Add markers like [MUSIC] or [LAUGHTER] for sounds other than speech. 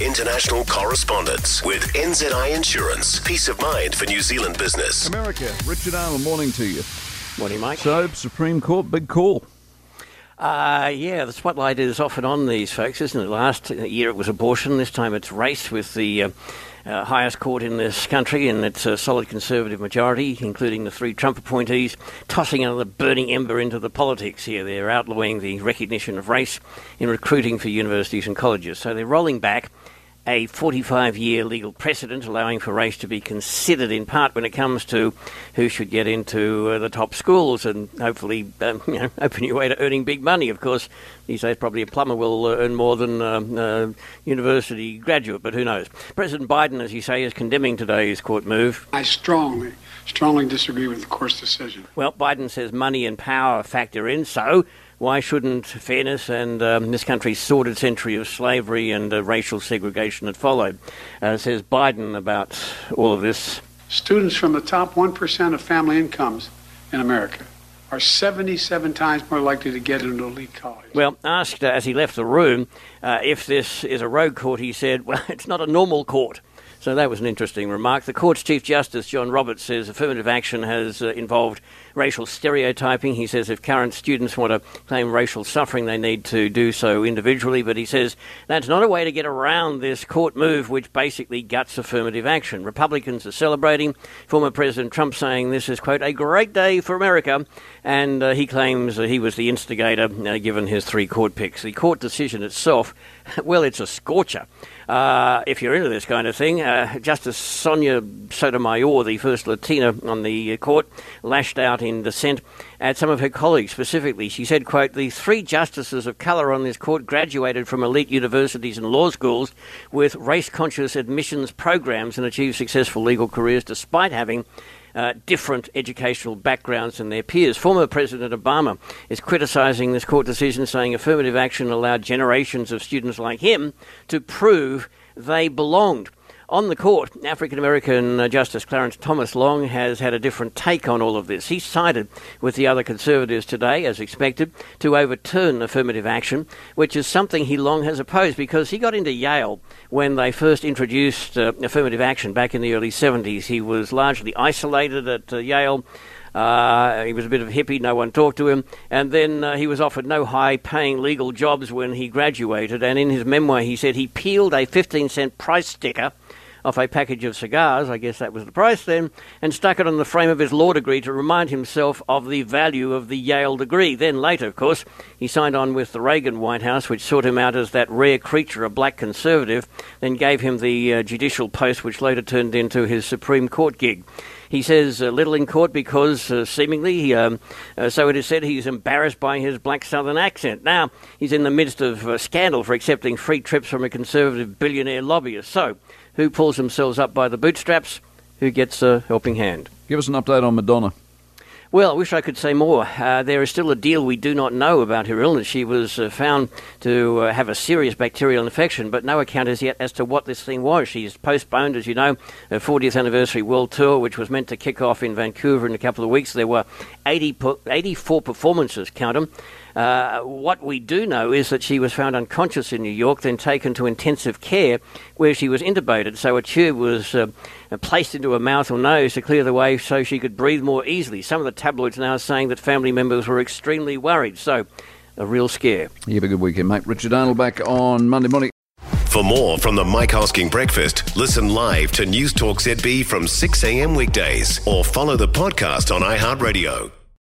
international correspondence with NZI Insurance. Peace of mind for New Zealand business. America, Richard Arnold, morning to you. Morning, Mike. So, Supreme Court, big call. Uh, yeah, the spotlight is often on these folks, isn't it? Last year it was abortion. This time it's race with the uh, uh, highest court in this country and its a solid conservative majority, including the three Trump appointees, tossing another burning ember into the politics here. They're outlawing the recognition of race in recruiting for universities and colleges. So they're rolling back a 45 year legal precedent allowing for race to be considered in part when it comes to who should get into uh, the top schools and hopefully um, [LAUGHS] you know, open your way to earning big money. Of course, these days probably a plumber will uh, earn more than a um, uh, university graduate, but who knows. President Biden, as you say, is condemning today's court move. I strongly, strongly disagree with the court's decision. Well, Biden says money and power factor in, so why shouldn't fairness and um, this country's sordid century of slavery and uh, racial segregation that followed? Uh, says Biden about all of this. Students from the top 1% of family incomes in America are 77 times more likely to get into elite college. Well, asked uh, as he left the room uh, if this is a rogue court, he said, well, [LAUGHS] it's not a normal court. So that was an interesting remark. The court's Chief Justice, John Roberts, says affirmative action has uh, involved racial stereotyping. He says if current students want to claim racial suffering, they need to do so individually. But he says that's not a way to get around this court move, which basically guts affirmative action. Republicans are celebrating. Former President Trump saying this is, quote, a great day for America. And uh, he claims he was the instigator, uh, given his three court picks. The court decision itself, [LAUGHS] well, it's a scorcher. Uh, if you're into this kind of thing, Justice Sonia Sotomayor, the first Latina on the court, lashed out in dissent at some of her colleagues specifically. She said, quote, the three justices of colour on this court graduated from elite universities and law schools with race-conscious admissions programs and achieved successful legal careers despite having uh, different educational backgrounds than their peers. Former President Obama is criticising this court decision, saying affirmative action allowed generations of students like him to prove they belonged. On the court, African American uh, Justice Clarence Thomas Long has had a different take on all of this. He sided with the other conservatives today, as expected, to overturn affirmative action, which is something he long has opposed because he got into Yale when they first introduced uh, affirmative action back in the early 70s. He was largely isolated at uh, Yale. Uh, he was a bit of a hippie, no one talked to him. And then uh, he was offered no high paying legal jobs when he graduated. And in his memoir, he said he peeled a 15 cent price sticker off a package of cigars, I guess that was the price then, and stuck it on the frame of his law degree to remind himself of the value of the Yale degree. Then later, of course, he signed on with the Reagan White House, which sought him out as that rare creature, a black conservative, then gave him the uh, judicial post, which later turned into his Supreme Court gig. He says uh, little in court because uh, seemingly, um, uh, so it is said, he's embarrassed by his black southern accent. Now, he's in the midst of a scandal for accepting free trips from a conservative billionaire lobbyist. So, who pulls themselves up by the bootstraps, who gets a helping hand. Give us an update on Madonna. Well, I wish I could say more. Uh, there is still a deal we do not know about her illness. She was uh, found to uh, have a serious bacterial infection, but no account as yet as to what this thing was. She's postponed, as you know, her 40th anniversary world tour, which was meant to kick off in Vancouver in a couple of weeks. There were 80 84 performances, count them. Uh, what we do know is that she was found unconscious in New York, then taken to intensive care where she was intubated. So a tube was uh, placed into her mouth or nose to clear the way so she could breathe more easily. Some of the tabloids now are saying that family members were extremely worried. So a real scare. You have a good weekend, mate. Richard Arnold back on Monday morning. For more from the Mike Hosking Breakfast, listen live to News Talk ZB from 6 a.m. weekdays or follow the podcast on iHeartRadio.